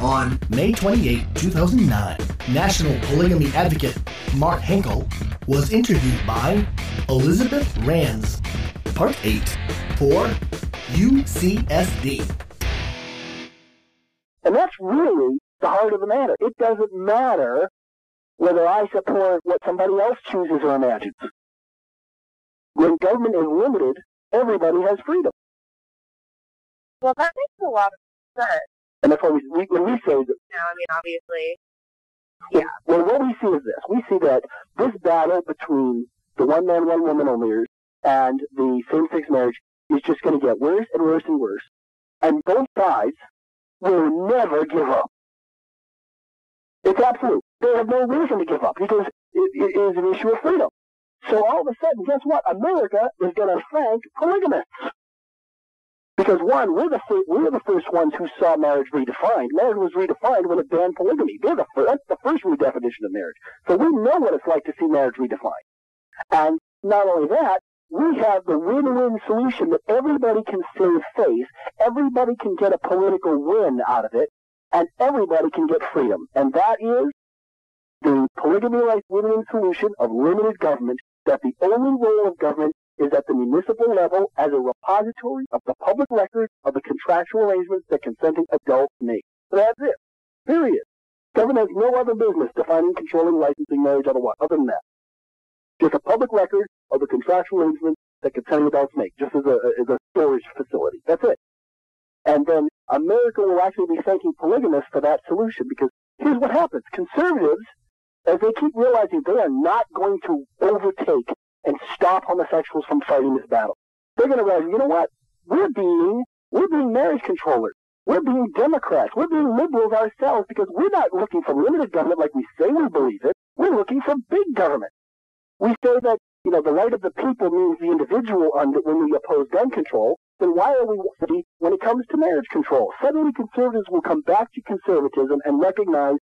On May 28, 2009, national polygamy advocate Mark Henkel was interviewed by Elizabeth Ranz, Part 8, for UCSD. And that's really the heart of the matter. It doesn't matter whether I support what somebody else chooses or imagines. When government is limited, everybody has freedom. Well, that makes a lot of sense. And that's why we, we when we say that. Now, I mean, obviously. Yeah. Well, what we see is this. We see that this battle between the one man, one woman only and the same-sex marriage is just going to get worse and worse and worse. And both sides will never give up. It's absolute. They have no reason to give up because it, it is an issue of freedom. So all of a sudden, guess what? America is going to thank polygamists. Because one, we're the first, we're the first ones who saw marriage redefined. Marriage was redefined when it banned polygamy. They're the first, that's the first redefinition of marriage. So we know what it's like to see marriage redefined. And not only that, we have the win-win solution that everybody can save face, everybody can get a political win out of it, and everybody can get freedom. And that is the polygamy rights win-win solution of limited government, that the only role of government is at the municipal level as a repository of the public record of the contractual arrangements that consenting adults make. So that's it. Period. Government has no other business defining, controlling, licensing marriage otherwise, other than that. Just a public record of the contractual arrangements that consenting adults make, just as a, as a storage facility. That's it. And then America will actually be thanking polygamists for that solution because here's what happens. Conservatives, as they keep realizing they are not going to overtake and stop homosexuals from fighting this battle. They're going to realize, you know what? We're being we're being marriage controllers. We're being Democrats. We're being liberals ourselves because we're not looking for limited government like we say we believe it. We're looking for big government. We say that you know the right of the people means the individual under, when we oppose gun control. Then why are we when it comes to marriage control? Suddenly conservatives will come back to conservatism and recognize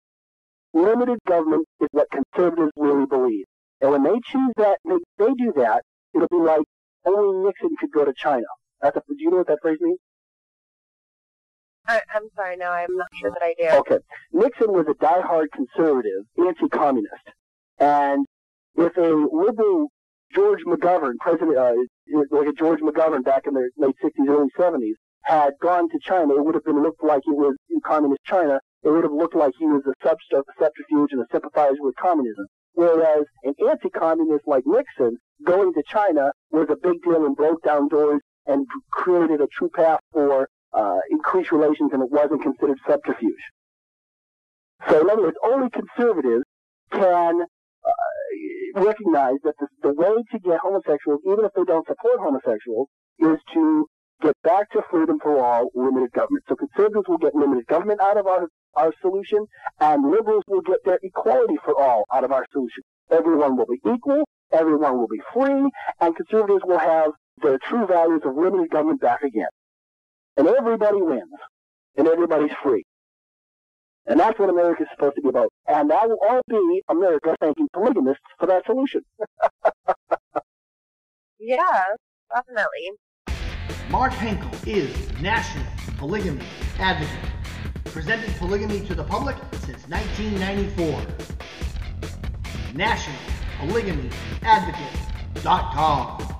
limited government is what conservatives really believe. And when they choose that, they, they do that, it'll be like only Nixon could go to China. That's a, do you know what that phrase means? I, I'm sorry, no, I'm not sure that I do. Okay. Nixon was a die-hard conservative, anti-communist. And if a liberal George McGovern, president, uh, like a George McGovern back in the late 60s, early 70s, had gone to China, it would have been looked like it was in communist China. It would have looked like he was a subterfuge and a sympathizer with communism. Whereas an anti-communist like Nixon going to China was a big deal and broke down doors and created a true path for uh, increased relations, and it wasn't considered subterfuge. So in other words, only conservatives can uh, recognize that the, the way to get homosexuals, even if they don't support homosexuals, is to get back to freedom for all, limited government. So conservatives will get limited government out of our, our solution, and liberals will get their equality for all out of our solution. Everyone will be equal, everyone will be free, and conservatives will have their true values of limited government back again. And everybody wins, and everybody's free. And that's what America is supposed to be about. And that will all be America thanking polygamists for that solution. yeah, definitely. Mark Henkel is National Polygamy Advocate, presenting polygamy to the public since 1994. NationalPolygamyAdvocate.com